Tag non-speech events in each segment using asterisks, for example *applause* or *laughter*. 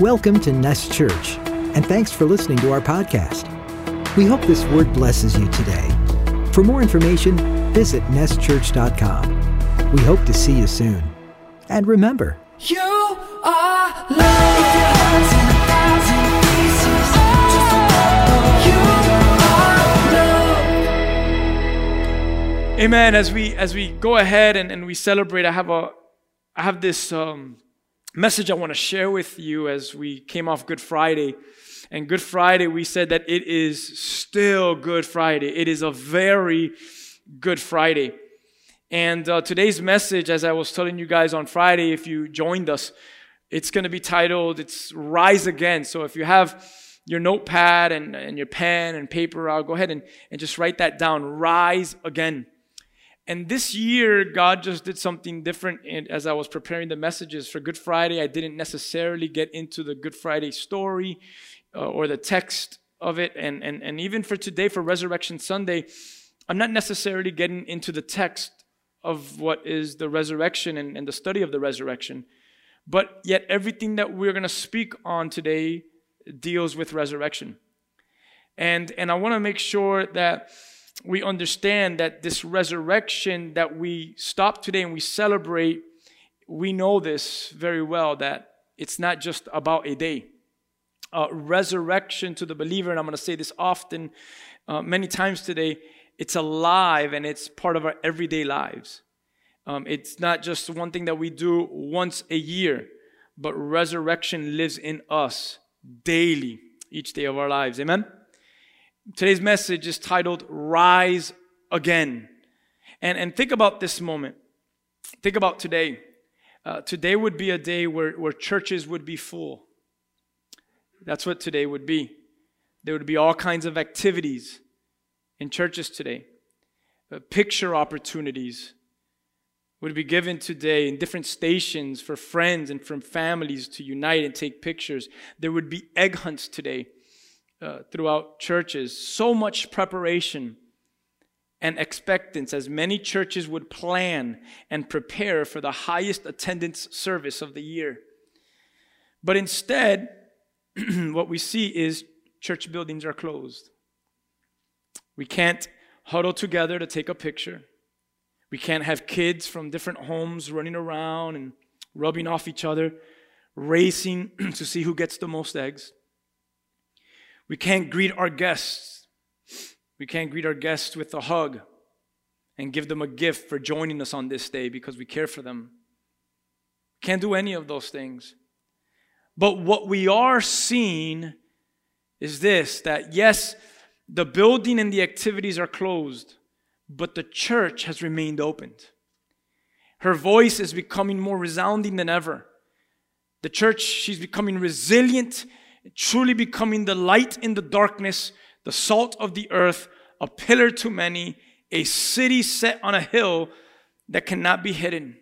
Welcome to Nest Church, and thanks for listening to our podcast. We hope this word blesses you today. For more information, visit nestchurch.com. We hope to see you soon. And remember, You are loved. If in a thousand pieces, just remember you are loved. Amen. As we as we go ahead and, and we celebrate, I have a I have this um, message I want to share with you as we came off Good Friday. And Good Friday, we said that it is still Good Friday. It is a very Good Friday. And uh, today's message, as I was telling you guys on Friday, if you joined us, it's going to be titled, it's Rise Again. So if you have your notepad and, and your pen and paper, I'll go ahead and, and just write that down. Rise Again. And this year, God just did something different in, as I was preparing the messages for Good Friday. I didn't necessarily get into the Good Friday story uh, or the text of it. And, and, and even for today, for Resurrection Sunday, I'm not necessarily getting into the text of what is the resurrection and, and the study of the resurrection. But yet, everything that we're going to speak on today deals with resurrection. And, and I want to make sure that we understand that this resurrection that we stop today and we celebrate, we know this very well that it's not just about a day. Uh, resurrection to the believer, and I'm going to say this often, uh, many times today, it's alive and it's part of our everyday lives. Um, it's not just one thing that we do once a year, but resurrection lives in us daily, each day of our lives. Amen? Today's message is titled Rise Again. And, and think about this moment. Think about today. Uh, today would be a day where, where churches would be full. That's what today would be. There would be all kinds of activities in churches today. Uh, picture opportunities would be given today in different stations for friends and from families to unite and take pictures. There would be egg hunts today uh, throughout churches. So much preparation and expectance as many churches would plan and prepare for the highest attendance service of the year. But instead, *clears throat* what we see is church buildings are closed. We can't huddle together to take a picture. We can't have kids from different homes running around and rubbing off each other, racing *clears throat* to see who gets the most eggs. We can't greet our guests. We can't greet our guests with a hug and give them a gift for joining us on this day because we care for them. Can't do any of those things. But what we are seeing is this that yes, the building and the activities are closed, but the church has remained opened. Her voice is becoming more resounding than ever. The church, she's becoming resilient, truly becoming the light in the darkness, the salt of the earth, a pillar to many, a city set on a hill that cannot be hidden,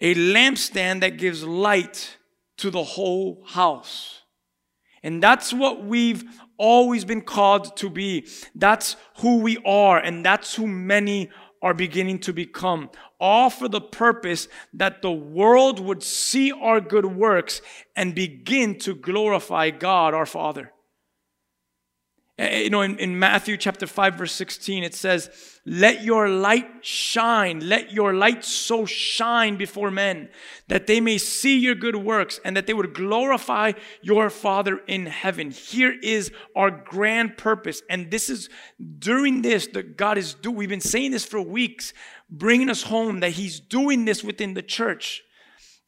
a lampstand that gives light to the whole house. And that's what we've always been called to be. That's who we are, and that's who many are beginning to become. All for the purpose that the world would see our good works and begin to glorify God our Father. Eh, You know, in, in Matthew chapter 5, verse 16, it says, Let your light shine, let your light so shine before men that they may see your good works and that they would glorify your Father in heaven. Here is our grand purpose. And this is during this that God is doing, we've been saying this for weeks, bringing us home that He's doing this within the church.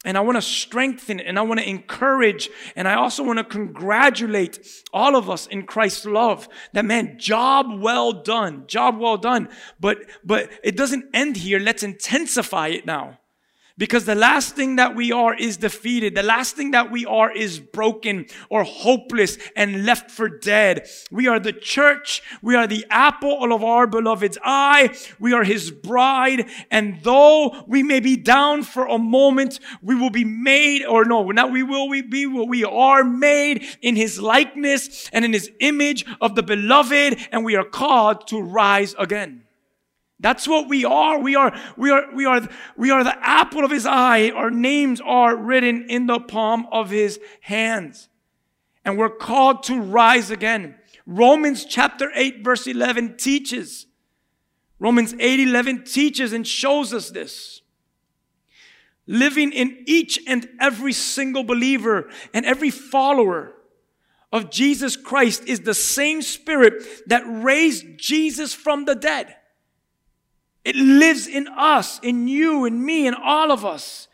And I want to strengthen and I want to encourage and I also want to congratulate all of us in Christ's love that man, job well done, job well done. But, but it doesn't end here. Let's intensify it now. Because the last thing that we are is defeated. The last thing that we are is broken or hopeless and left for dead. We are the church. We are the apple of our beloved's eye. We are his bride. And though we may be down for a moment, we will be made, or no, not we will we be, what we are made in his likeness and in his image of the beloved, and we are called to rise again. That's what we are. We are, we are, we are, we are the apple of his eye. Our names are written in the palm of his hands. And we're called to rise again. Romans chapter 8 verse 11 teaches. Romans 8 11 teaches and shows us this. Living in each and every single believer and every follower of Jesus Christ is the same spirit that raised Jesus from the dead. It lives in us, in you, in me, in all of us.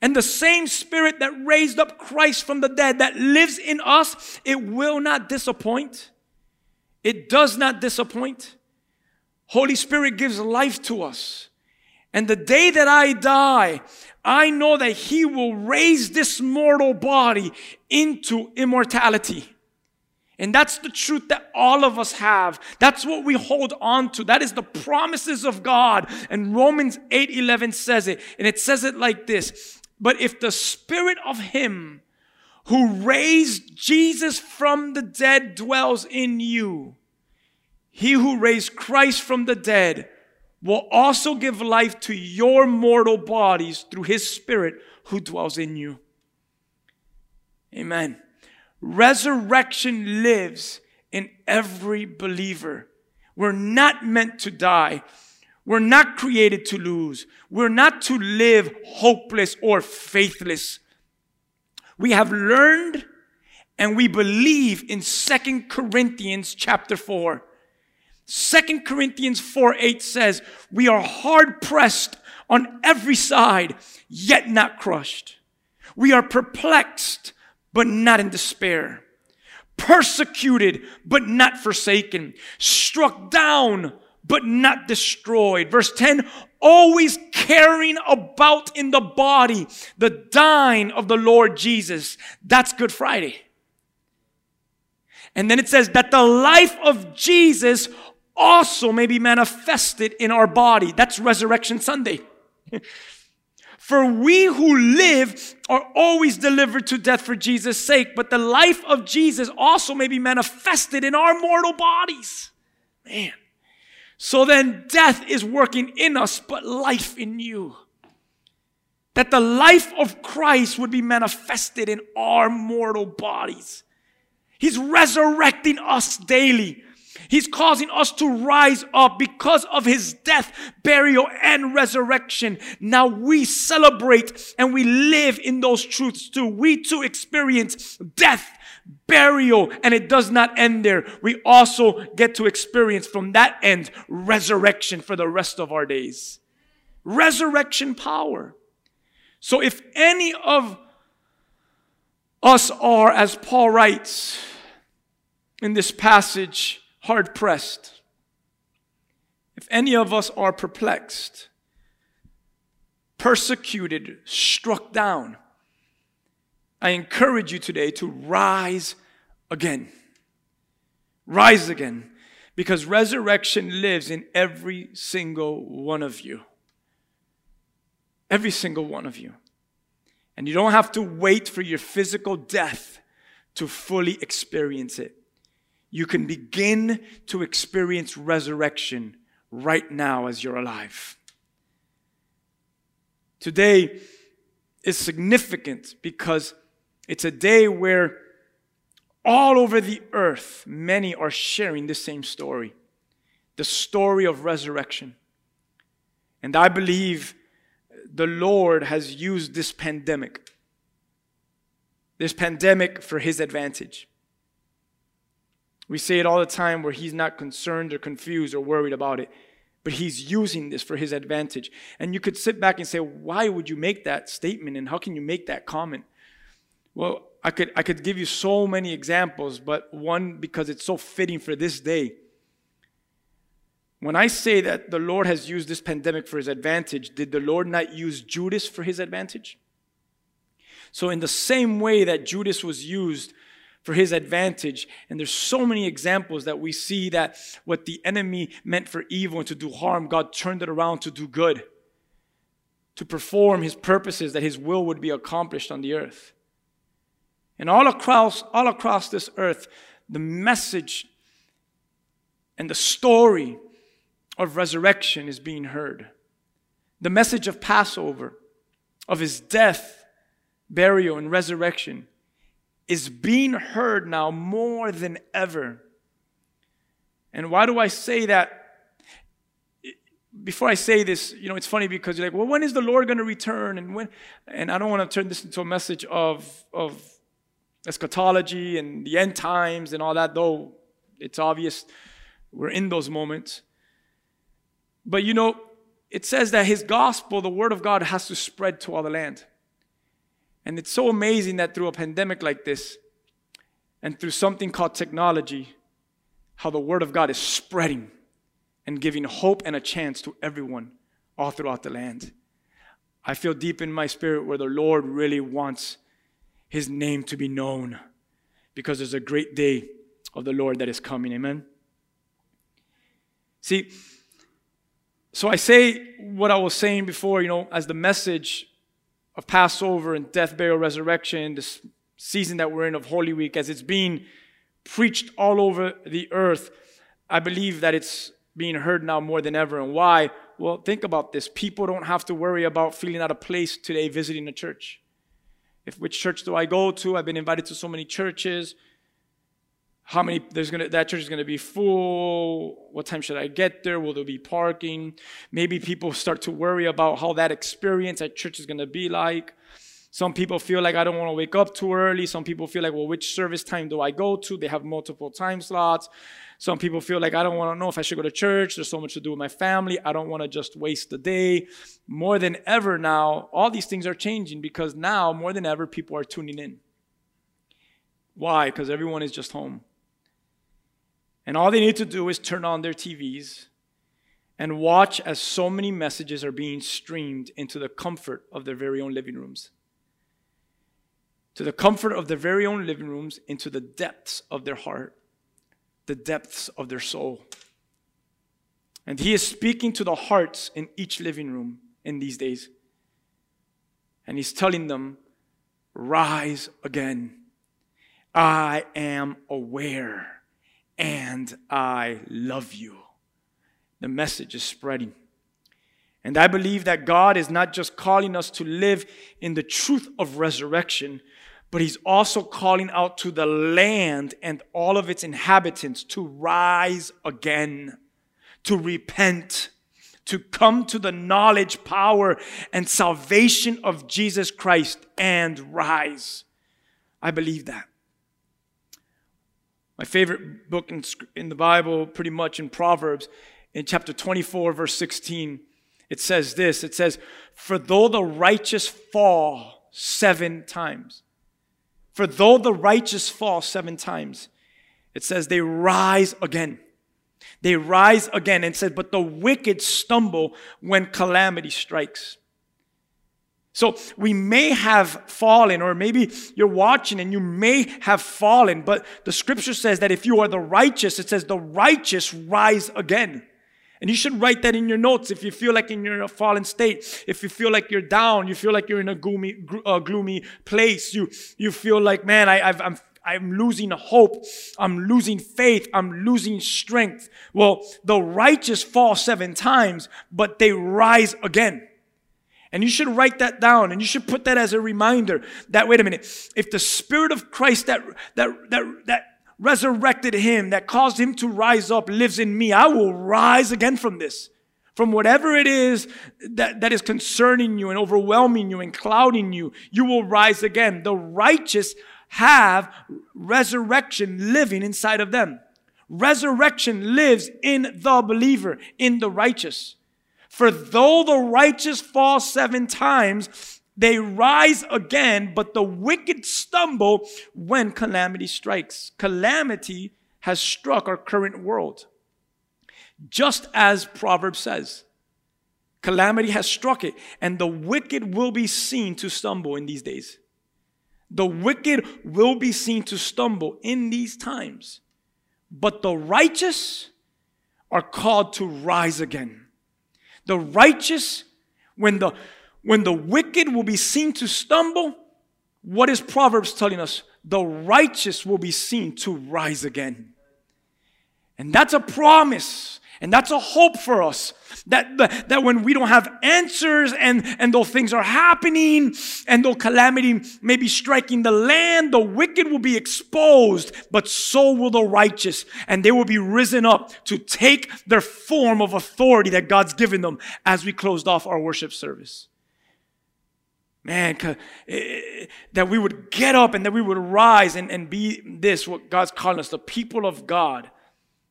And the same spirit that raised up Christ from the dead that lives in us, it will not disappoint. It does not disappoint. Holy Spirit gives life to us. And the day that I die, I know that He will raise this mortal body into immortality. And that's the truth that all of us have. That's what we hold on to. That is the promises of God. And Romans 8 11 says it. And it says it like this But if the spirit of Him who raised Jesus from the dead dwells in you, He who raised Christ from the dead will also give life to your mortal bodies through His Spirit who dwells in you. Amen. Resurrection lives in every believer. We're not meant to die. We're not created to lose. We're not to live hopeless or faithless. We have learned and we believe in Second Corinthians chapter 4. 2 Corinthians 4 8 says, We are hard pressed on every side, yet not crushed. We are perplexed, but not in despair. Persecuted, but not forsaken. Struck down, but not destroyed. Verse 10, always carrying about in the body the dying of the Lord Jesus. That's Good Friday. And then it says that the life of Jesus also may be manifested in our body. That's Resurrection Sunday. *laughs* For we who live are always delivered to death for Jesus' sake, but the life of Jesus also may be manifested in our mortal bodies. Man. So then death is working in us, but life in you. That the life of Christ would be manifested in our mortal bodies. He's resurrecting us daily. He's causing us to rise up because of his death, burial, and resurrection. Now we celebrate and we live in those truths too. We too experience death, burial, and it does not end there. We also get to experience from that end resurrection for the rest of our days. Resurrection power. So if any of us are, as Paul writes in this passage, hard pressed, if any of us are perplexed, persecuted, struck down, I encourage you today to rise again. Rise again. Because resurrection lives in every single one of you. Every single one of you. And you don't have to wait for your physical death to fully experience it you can begin to experience resurrection right now as you're alive. Today is significant because it's a day where all over the earth, many are sharing the same story the story of resurrection. And I believe the Lord has used this pandemic, this pandemic for His advantage. We say it all the time where he's not concerned or confused or worried about it, but he's using this for his advantage. And you could sit back and say, why would you make that statement and how can you make that comment? Well, I could, I could give you so many examples, but one because it's so fitting for this day. When I say that the Lord has used this pandemic for his advantage, did the Lord not use Judas for his advantage? So, in the same way that Judas was used for his advantage. And there's so many examples that we see that what the enemy meant for evil and to do harm, God turned it around to do good, to perform his purposes, that his will would be accomplished on the earth. And all across, all across this earth, the message and the story of resurrection is being heard. The message of Passover, of his death, burial, and resurrection is being heard now more than ever. And why do I say that? Before I say this, you know, it's funny because you're like, well, when is the Lord going to return? And when? And I don't want to turn this into a message of of eschatology and the end times and all that, though it's obvious we're in those moments. But you know, it says that his gospel, the word of God, has to spread to all the land. And it's so amazing that through a pandemic like this and through something called technology, how the word of God is spreading and giving hope and a chance to everyone all throughout the land. I feel deep in my spirit where the Lord really wants his name to be known because there's a great day of the Lord that is coming. Amen. See, so I say what I was saying before, you know, as the message of Passover and death, burial, resurrection, this season that we're in of Holy Week, as it's being preached all over the earth, I believe that it's being heard now more than ever. And why? Well, think about this. People don't have to worry about feeling out of place today visiting a church. If which church do I go to? I've been invited to so many churches how many there's gonna that church is gonna be full. What time should i get there? Will there be parking? Maybe people start to worry about how that experience at church is gonna be like. Some people feel like i don't want to wake up too early. Some people feel like well which service time do i go to? They have multiple time slots. Some people feel like i don't want to know if i should go to church. There's so much to do with my family. I don't want to just waste the day. More than ever now all these things are changing because now more than ever people are tuning in. Why? Because everyone is just home and all they need to do is turn on their TVs and watch as so many messages are being streamed into the comfort of their very own living rooms. To the comfort of their very own living rooms, into the depths of their heart, the depths of their soul. And He is speaking to the hearts in each living room in these days. And He's telling them, Rise again. I am aware and I love you. The message is spreading. And I believe that God is not just calling us to live in the truth of resurrection, but He's also calling out to the land and all of its inhabitants to rise again, to repent, to come to the knowledge, power, and salvation of Jesus Christ and rise. I believe that. My favorite book in, in the Bible, pretty much in Proverbs, in chapter 24, verse 16, it says this it says, For though the righteous fall seven times, for though the righteous fall seven times, it says they rise again. They rise again and said, but the wicked stumble when calamity strikes. So we may have fallen, or maybe you're watching and you may have fallen, but the scripture says that if you are the righteous, it says the righteous rise again. And you should write that in your notes if you feel like in your fallen state, if you feel like you're down, you feel like you're in a gloomy, uh, gloomy place, you, you feel like, man, I, I've, I'm, I'm losing hope. I'm losing faith. I'm losing strength. Well, the righteous fall seven times, but they rise again. And you should write that down and you should put that as a reminder that, wait a minute, if the Spirit of Christ that, that, that, that resurrected him, that caused him to rise up, lives in me, I will rise again from this. From whatever it is that, that is concerning you and overwhelming you and clouding you, you will rise again. The righteous have resurrection living inside of them. Resurrection lives in the believer, in the righteous. For though the righteous fall seven times, they rise again, but the wicked stumble when calamity strikes. Calamity has struck our current world. Just as Proverbs says, calamity has struck it, and the wicked will be seen to stumble in these days. The wicked will be seen to stumble in these times, but the righteous are called to rise again. The righteous, when the when the wicked will be seen to stumble, what is Proverbs telling us? The righteous will be seen to rise again. And that's a promise. And that's a hope for us. That, that, when we don't have answers and, and those things are happening and though calamity may be striking the land, the wicked will be exposed, but so will the righteous. And they will be risen up to take their form of authority that God's given them as we closed off our worship service. Man, eh, that we would get up and that we would rise and, and be this, what God's calling us, the people of God.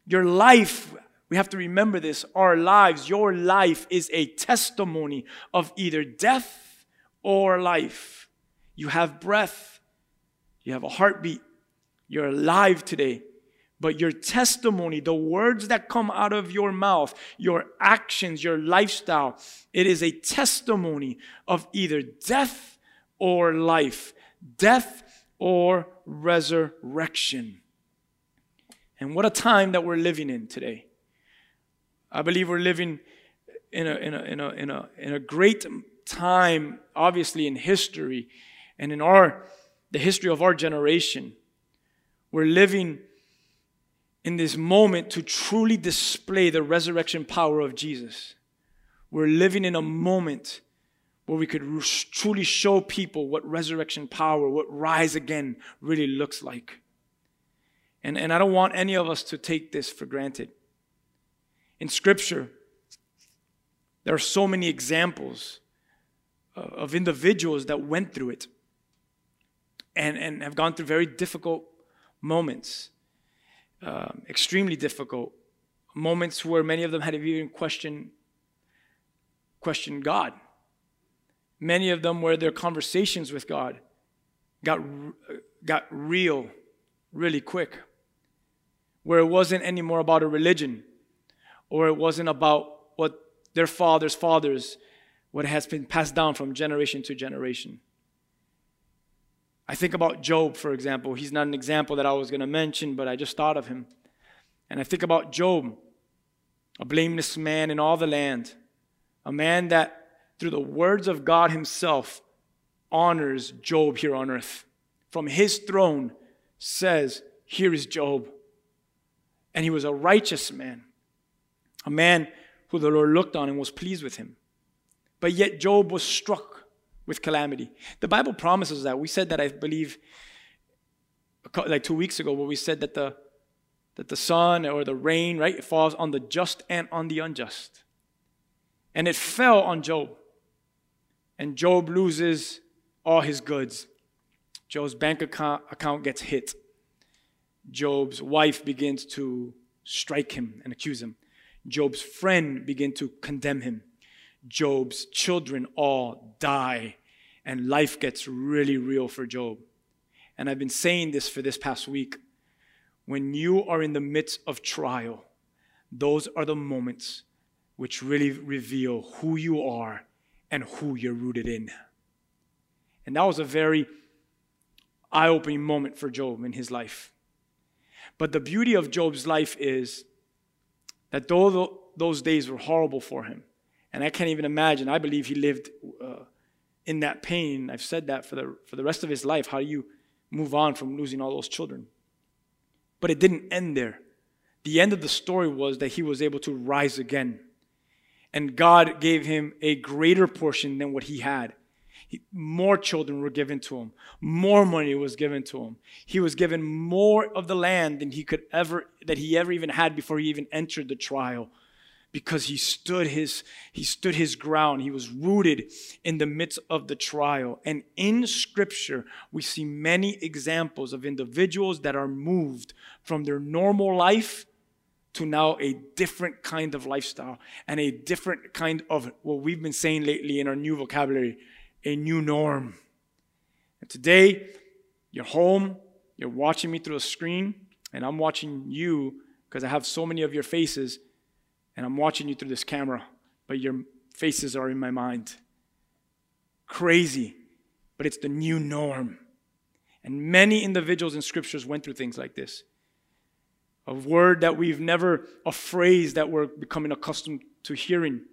Your life we have to remember this. Our lives, your life is a testimony of either death or life. You have breath, you have a heartbeat, you're alive today. But your testimony, the words that come out of your mouth, your actions, your lifestyle, it is a testimony of either death or life, death or resurrection. And what a time that we're living in today. I believe we're living in a, in a, in a, in a, in a great time, obviously, in history and in our, the history of our generation. We're living in this moment to truly display the resurrection power of Jesus. We're living in a moment where we could truly show people what resurrection power, what rise again really looks like. And, and I don't want any of us to take this for granted. In Scripture, there are so many examples of individuals that went through it and, and have gone through very difficult moments, um, extremely difficult moments where many of them had even questioned, questioned God. Many of them where their conversations with God got, got real really quick, where it wasn't anymore about a religion, or it wasn't about what their fathers' fathers, what has been passed down from generation to generation. I think about Job, for example. He's not an example that I was going to mention, but I just thought of him. And I think about Job, a blameless man in all the land, a man that, through the words of God Himself, honors Job here on earth. From his throne says, Here is Job. And he was a righteous man a man who the Lord looked on and was pleased with him. But yet Job was struck with calamity. The Bible promises that. We said that, I believe, like two weeks ago, where we said that the that the sun or the rain, right, it falls on the just and on the unjust. And it fell on Job. And Job loses all his goods. Job's bank account, account gets hit. Job's wife begins to strike him and accuse him. Job's friend begin to condemn him. Job's children all die, and life gets really real for Job. And I've been saying this for this past week. When you are in the midst of trial, those are the moments which really reveal who you are and who you're rooted in. And that was a very eye opening moment for Job in his life. But the beauty of Job's life is that though those days were horrible for him, and I can't even imagine, I believe he lived uh, in that pain. I've said that for the, for the rest of his life. How do you move on from losing all those children? But it didn't end there. The end of the story was that he was able to rise again. And God gave him a greater portion than what he had. More children were given to him. More money was given to him. He was given more of the land than he could ever, that he ever even had before he even entered the trial because he stood his he stood his ground he was rooted in the midst of the trial and in scripture we see many examples of individuals that are moved from their normal life to now a different kind of lifestyle and a different kind of what we've been saying lately in our new vocabulary a new norm. And today, you're home, you're watching me through a screen, and I'm watching you because I have so many of your faces, and I'm watching you through this camera, but your faces are in my mind. Crazy, but it's the new norm. And many individuals in scriptures went through things like this. A word that we've never, a phrase that we're becoming accustomed to hearing,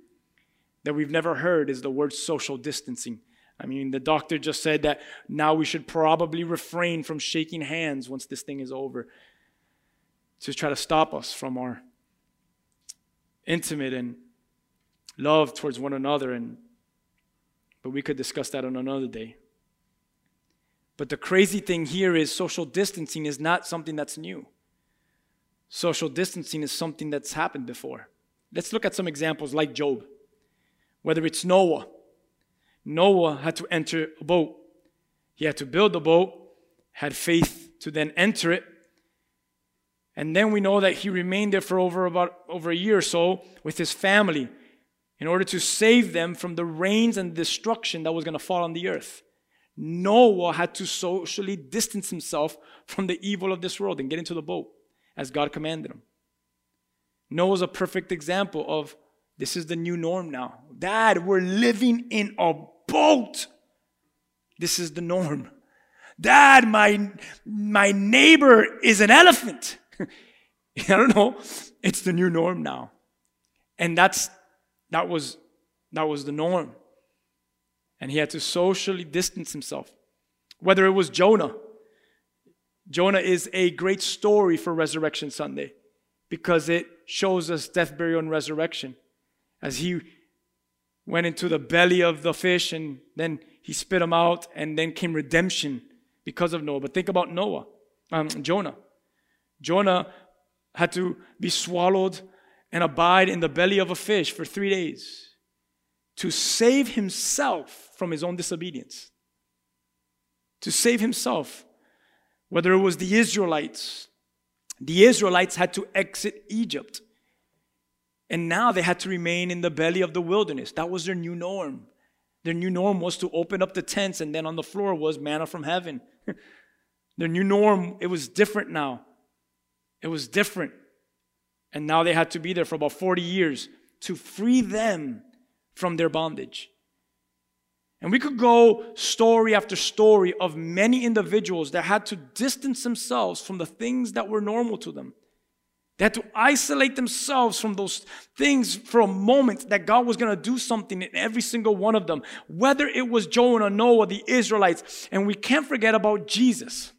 that we've never heard, is the word social distancing. I mean, the doctor just said that now we should probably refrain from shaking hands once this thing is over to try to stop us from our intimate and love towards one another and but we could discuss that on another day. But the crazy thing here is social distancing is not something that's new. Social distancing is something that's happened before. Let's look at some examples like Job. Whether it's Noah. Noah had to enter a boat. He had to build a boat, had faith to then enter it. And then we know that he remained there for over about over a year or so with his family in order to save them from the rains and destruction that was going to fall on the earth. Noah had to socially distance himself from the evil of this world and get into the boat as God commanded him. Noah's a perfect example of this is the new norm now. Dad, we're living in a boat. This is the norm. Dad, my, my neighbor is an elephant. *laughs* I don't know. It's the new norm now. And that's that was that was the norm. And he had to socially distance himself. Whether it was Jonah. Jonah is a great story for Resurrection Sunday because it shows us death, burial, and resurrection. As he went into the belly of the fish and then he spit them out, and then came redemption because of Noah. But think about Noah, um, Jonah. Jonah had to be swallowed and abide in the belly of a fish for three days to save himself from his own disobedience. To save himself, whether it was the Israelites, the Israelites had to exit Egypt. And now they had to remain in the belly of the wilderness. That was their new norm. Their new norm was to open up the tents, and then on the floor was manna from heaven. *laughs* their new norm, it was different now. It was different. And now they had to be there for about 40 years to free them from their bondage. And we could go story after story of many individuals that had to distance themselves from the things that were normal to them. They had to isolate themselves from those things for a moment that God was going to do something in every single one of them. Whether it was Jonah, or Noah, the Israelites, and we can't forget about Jesus.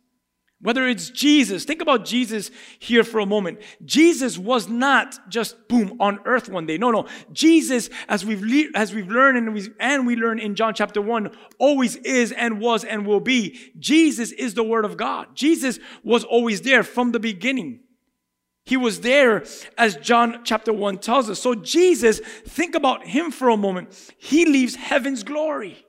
Whether it's Jesus, think about Jesus here for a moment. Jesus was not just boom on earth one day. No, no. Jesus, as we've le- as we've learned and we and we learn in John chapter one, always is and was and will be. Jesus is the Word of God. Jesus was always there from the beginning. He was there as John chapter 1 tells us. So, Jesus, think about him for a moment. He leaves heaven's glory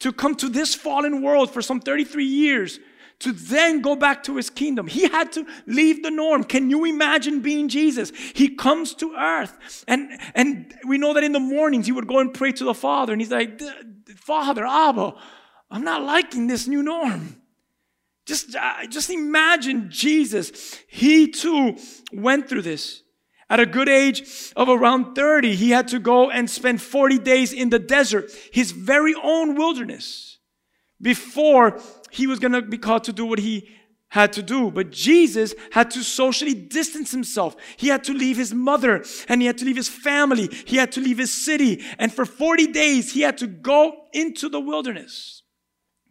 to come to this fallen world for some 33 years to then go back to his kingdom. He had to leave the norm. Can you imagine being Jesus? He comes to earth. And, and we know that in the mornings he would go and pray to the Father. And he's like, Father, Abba, I'm not liking this new norm. Just, uh, just imagine Jesus. He too went through this. At a good age of around 30, he had to go and spend 40 days in the desert, his very own wilderness, before he was going to be called to do what he had to do. But Jesus had to socially distance himself. He had to leave his mother and he had to leave his family. He had to leave his city. And for 40 days, he had to go into the wilderness,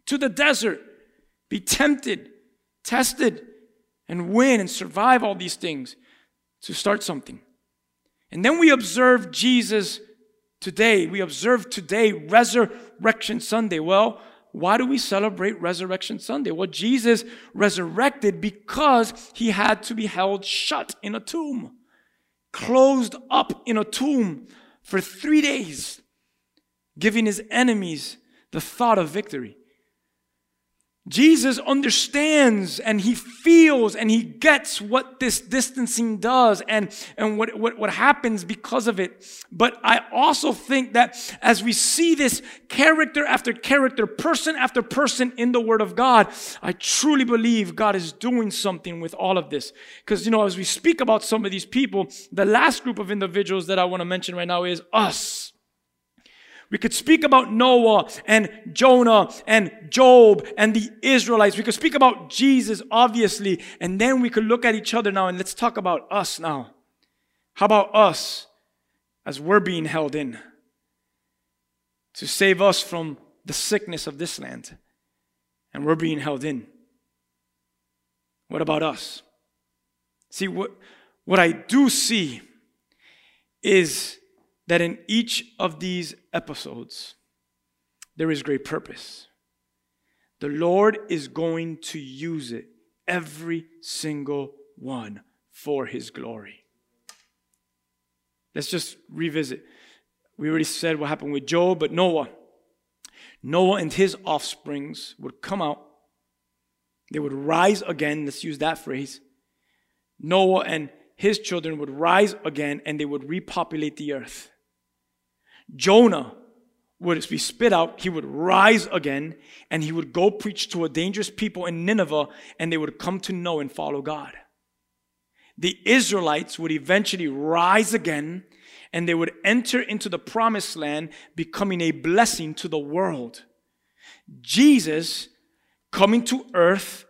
to the desert be tempted, tested, and win and survive all these things to start something. And then we observe Jesus today. We observe today Resurrection Sunday. Well, why do we celebrate Resurrection Sunday? Well, Jesus resurrected because he had to be held shut in a tomb, closed up in a tomb for three days, giving his enemies the thought of victory. Jesus understands and he feels and he gets what this distancing does and, and what, what, what happens because of it. But I also think that as we see this character after character, person after person in the Word of God, I truly believe God is doing something with all of this. Because, you know, as we speak about some of these people, the last group of individuals that I want to mention right now is us. We could speak about Noah and Jonah and Job and the Israelites. We could speak about Jesus, obviously, and then we could look at each other now and let's talk about us now. How about us as we're being held in to save us from the sickness of this land? And we're being held in. What about us? See, what, what I do see is that in each of these episodes, there is great purpose. The Lord is going to use it, every single one, for His glory. Let's just revisit. We already said what happened with Job, but Noah. Noah and his offsprings would come out. They would rise again. Let's use that phrase. Noah and his children would rise again and they would repopulate the earth. Jonah would be spit out, he would rise again, and he would go preach to a dangerous people in Nineveh, and they would come to know and follow God. The Israelites would eventually rise again, and they would enter into the promised land, becoming a blessing to the world. Jesus coming to earth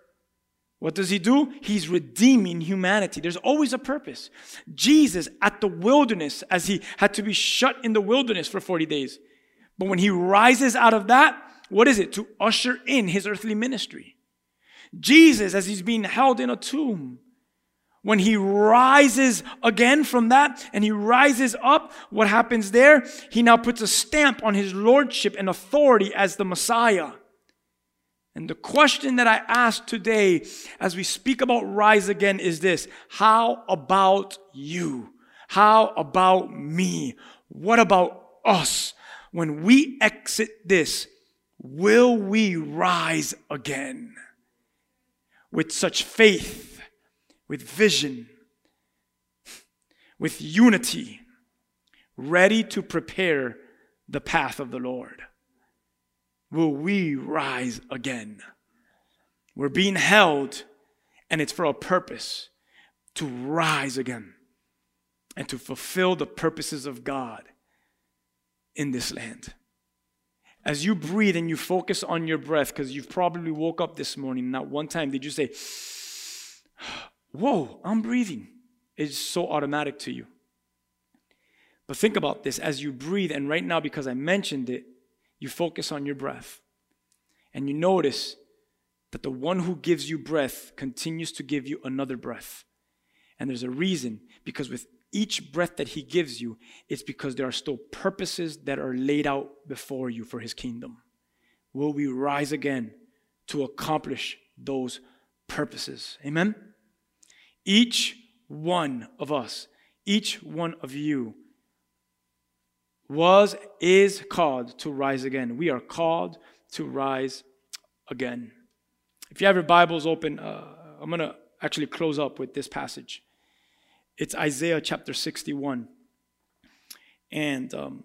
what does he do? He's redeeming humanity. There's always a purpose. Jesus at the wilderness, as he had to be shut in the wilderness for 40 days. But when he rises out of that, what is it? To usher in his earthly ministry. Jesus, as he's being held in a tomb, when he rises again from that and he rises up, what happens there? He now puts a stamp on his lordship and authority as the Messiah. And the question that I ask today as we speak about rise again is this How about you? How about me? What about us? When we exit this, will we rise again? With such faith, with vision, with unity, ready to prepare the path of the Lord will we rise again. We're being held, and it's for a purpose to rise again and to fulfill the purposes of God in this land. As you breathe and you focus on your breath, because you've probably woke up this morning, not one time did you say, *sighs* Whoa, I'm breathing. It's so automatic to you. But think about this as you breathe, and right now, because I mentioned it, you focus on your breath. And you notice that the one who gives you breath continues to give you another breath. And there's a reason, because with each breath that he gives you, it's because there are still purposes that are laid out before you for his kingdom. Will we rise again to accomplish those purposes? Amen? Each one of us, each one of you was, is called to rise again. We are called to rise again. If you have your Bibles open, uh, I'm going to actually close up with this passage. It's Isaiah chapter 61. And um,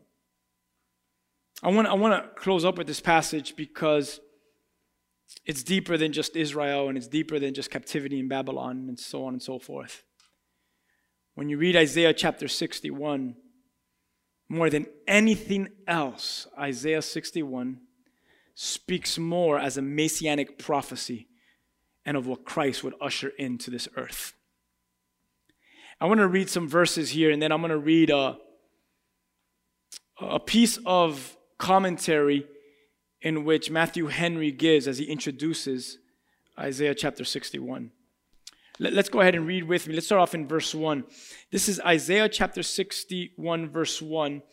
I want I want to close up with this passage because it's deeper than just Israel and it's deeper than just captivity in Babylon and so on and so forth. When you read Isaiah chapter 61, more than anything else, Isaiah 61 speaks more as a messianic prophecy and of what Christ would usher into this earth. I want to read some verses here, and then I'm going to read a, a piece of commentary in which Matthew Henry gives as he introduces Isaiah chapter 61. Let's go ahead and read with me. Let's start off in verse 1. This is Isaiah chapter 61, verse 1.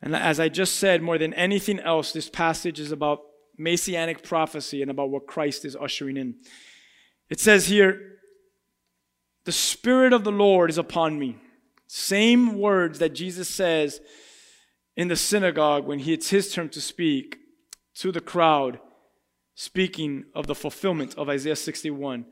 And as I just said, more than anything else, this passage is about messianic prophecy and about what Christ is ushering in. It says here, The Spirit of the Lord is upon me. Same words that Jesus says in the synagogue when he, it's his turn to speak to the crowd, speaking of the fulfillment of Isaiah 61.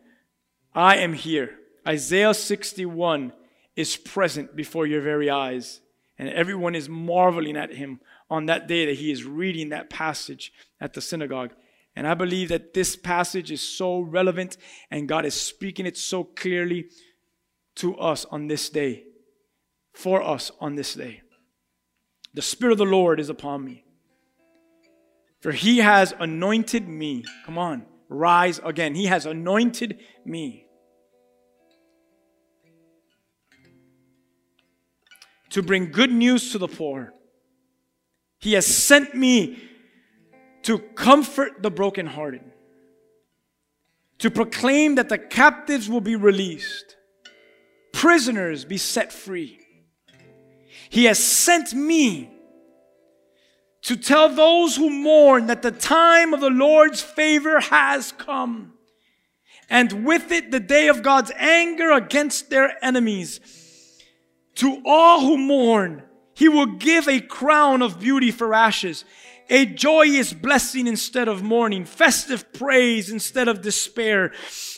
I am here. Isaiah 61 is present before your very eyes. And everyone is marveling at him on that day that he is reading that passage at the synagogue. And I believe that this passage is so relevant and God is speaking it so clearly to us on this day, for us on this day. The Spirit of the Lord is upon me. For he has anointed me. Come on, rise again. He has anointed me to bring good news to the poor. He has sent me to comfort the brokenhearted, to proclaim that the captives will be released, prisoners be set free, He has sent me to tell those who mourn that the time of the Lord's favor has come. And with it, the day of God's anger against their enemies. To all who mourn, he will give a crown of beauty for ashes, a joyous blessing instead of mourning, festive praise instead of despair.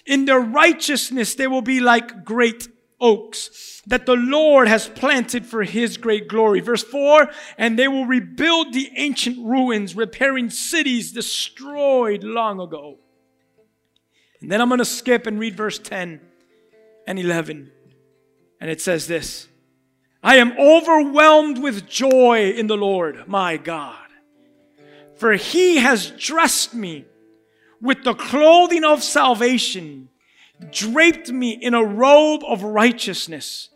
In their righteousness, they will be like great oaks that the Lord has planted for his great glory. Verse 4 And they will rebuild the ancient ruins, repairing cities destroyed long ago. And then I'm going to skip and read verse 10 and 11. And it says this I am overwhelmed with joy in the Lord, my God. For he has dressed me with the clothing of salvation, draped me in a robe of righteousness.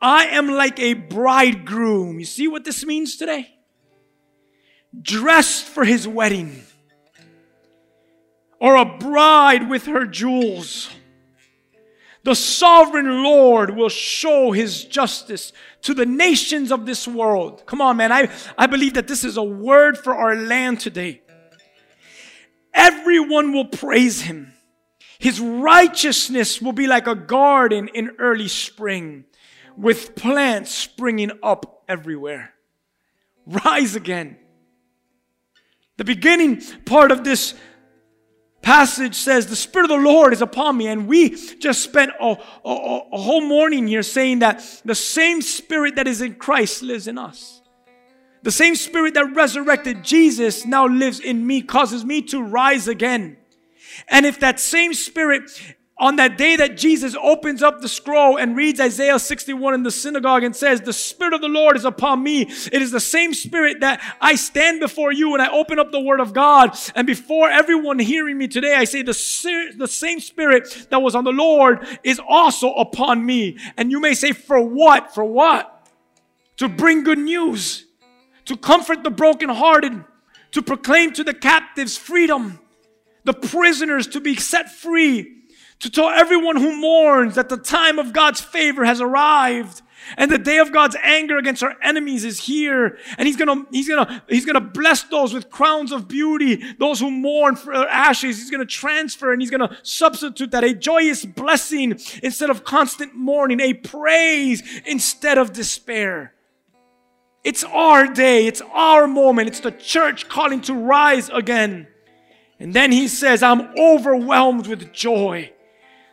I am like a bridegroom. You see what this means today? Dressed for his wedding, or a bride with her jewels. The sovereign Lord will show his justice to the nations of this world. Come on, man. I, I believe that this is a word for our land today. Everyone will praise him. His righteousness will be like a garden in early spring with plants springing up everywhere. Rise again. The beginning part of this passage says, The Spirit of the Lord is upon me. And we just spent a, a, a, whole morning here saying that the same Spirit that is in Christ lives in us. The same Spirit that resurrected Jesus now lives in me, causes me to rise again. And if that same Spirit on that day that Jesus opens up the scroll and reads Isaiah 61 in the synagogue and says, The Spirit of the Lord is upon me. It is the same Spirit that I stand before you and I open up the Word of God. And before everyone hearing me today, I say, The, the same Spirit that was on the Lord is also upon me. And you may say, For what? For what? To bring good news, to comfort the brokenhearted, to proclaim to the captives freedom, the prisoners to be set free to tell everyone who mourns that the time of God's favor has arrived and the day of God's anger against our enemies is here. And he's gonna, he's gonna, he's gonna bless those with crowns of beauty, those who mourn for ashes. He's gonna transfer and he's gonna substitute that a joyous blessing instead of constant mourning, a praise instead of despair. It's our day. It's our moment. It's the church calling to rise again. And then he says, I'm overwhelmed with joy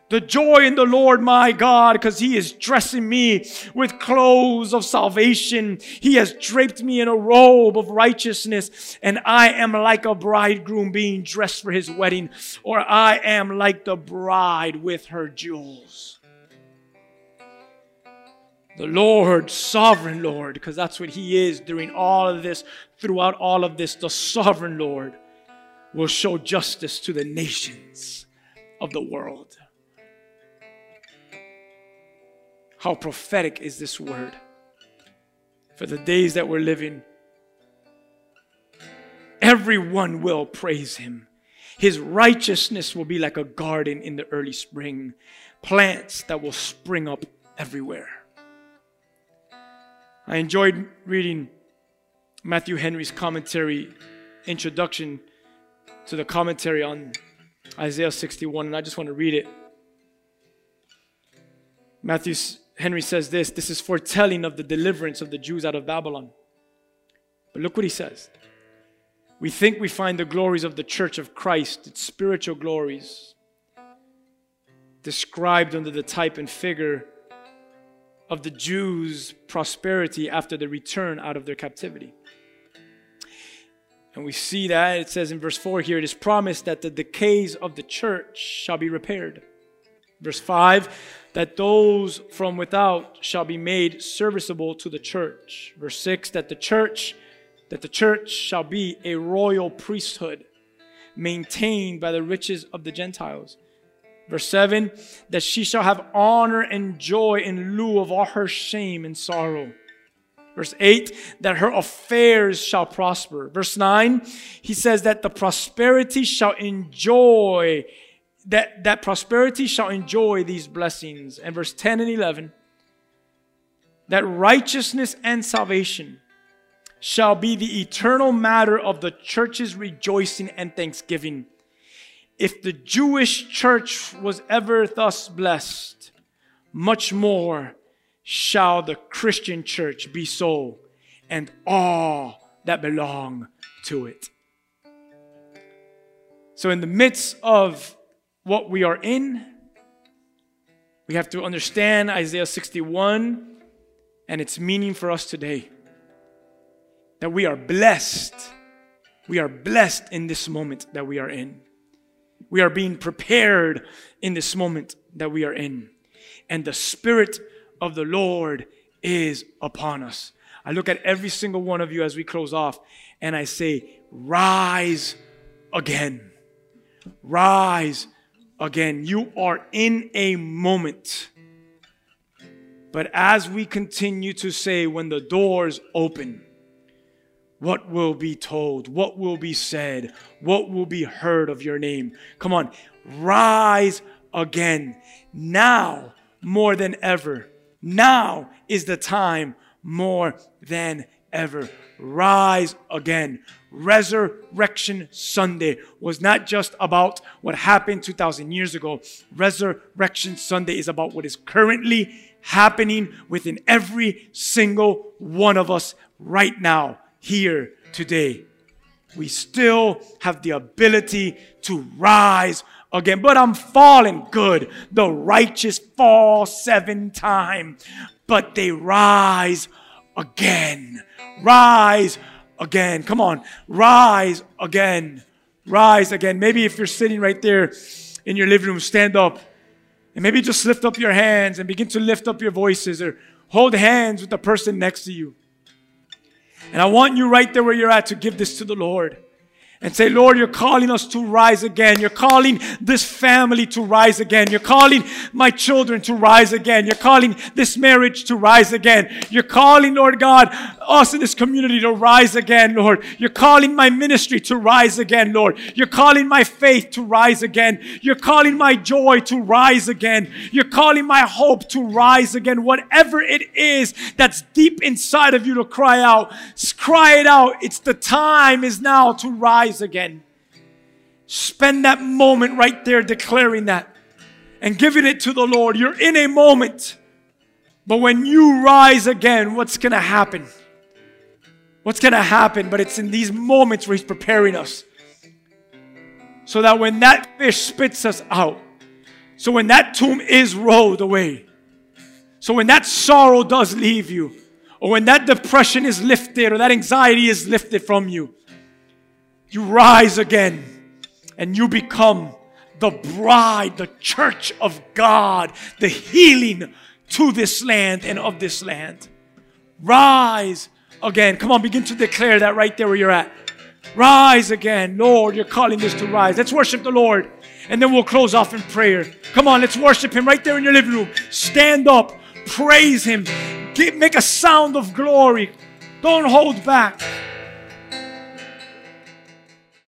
the joy in the Lord my God, because He is dressing me with clothes of salvation. He has draped me in a robe of righteousness, and I am like a bridegroom being dressed for his wedding, or I am like the bride with her jewels. The Lord, sovereign Lord, because that's what He is during all of this, throughout all of this, the sovereign Lord will show justice to the nations of the world. How prophetic is this word for the days that we're living? Everyone will praise him. His righteousness will be like a garden in the early spring, plants that will spring up everywhere. I enjoyed reading Matthew Henry's commentary, introduction to the commentary on Isaiah 61, and I just want to read it. Matthew Henry says this this is foretelling of the deliverance of the Jews out of Babylon. But look what he says. We think we find the glories of the church of Christ, its spiritual glories, described under the type and figure of the Jews' prosperity after the return out of their captivity. And we see that it says in verse 4 here it is promised that the decays of the church shall be repaired. Verse 5 that those from without shall be made serviceable to the church. Verse 6 that the church that the church shall be a royal priesthood maintained by the riches of the Gentiles. Verse 7 that she shall have honor and joy in lieu of all her shame and sorrow. Verse 8, that her affairs shall prosper. Verse 9, he says that the prosperity shall enjoy that, that prosperity shall enjoy these blessings. And verse 10 and 11, that righteousness and salvation shall be the eternal matter of the church's rejoicing and thanksgiving. If the Jewish church was ever thus blessed, much more shall the Christian church be so, and all that belong to it. So, in the midst of what we are in, we have to understand Isaiah 61 and its meaning for us today. That we are blessed. We are blessed in this moment that we are in. We are being prepared in this moment that we are in. And the Spirit of the Lord is upon us. I look at every single one of you as we close off and I say, Rise again. Rise again. You are in a moment. But as we continue to say, when the doors open, what will be told? What will be said? What will be heard of your name? Come on, rise again. Now, more than ever. Now is the time more than ever. Rise again. Resurrection Sunday was not just about what happened 2,000 years ago. Resurrection Sunday is about what is currently happening within every single one of us right now, here, today. We still have the ability to rise again. But I'm falling good. The righteous fall seven times, but they rise again. Rise again. Come on, rise again. Rise again. Maybe if you're sitting right there in your living room, stand up and maybe just lift up your hands and begin to lift up your voices or hold hands with the person next to you. And I want you right there where you're at to give this to the Lord and say, Lord, you're calling us to rise again. You're calling this family to rise again. You're calling my children to rise again. You're calling this marriage to rise again. You're calling, Lord God, us in this community to rise again, Lord. You're calling my ministry to rise again, Lord. You're calling my faith to rise again. You're calling my joy to rise again. You're calling my hope to rise again. Whatever it is that's deep inside of you to cry out, cry it out. It's the time is now to rise rise again. Spend that moment right there declaring that and giving it to the Lord. You're in a moment. But when you rise again, what's going to happen? What's going to happen? But it's in these moments where He's preparing us. So that when that fish spits us out, so when that tomb is rolled away, so when that sorrow does leave you, or when that depression is lifted, or that anxiety is lifted from you, you rise again and you become the bride, the church of God, the healing to this land and of this land. Rise again. Come on, begin to declare that right there where you're at. Rise again. Lord, you're calling this to rise. Let's worship the Lord. And then we'll close off in prayer. Come on, let's worship Him right there in your living room. Stand up, praise Him, Get, make a sound of glory. Don't hold back.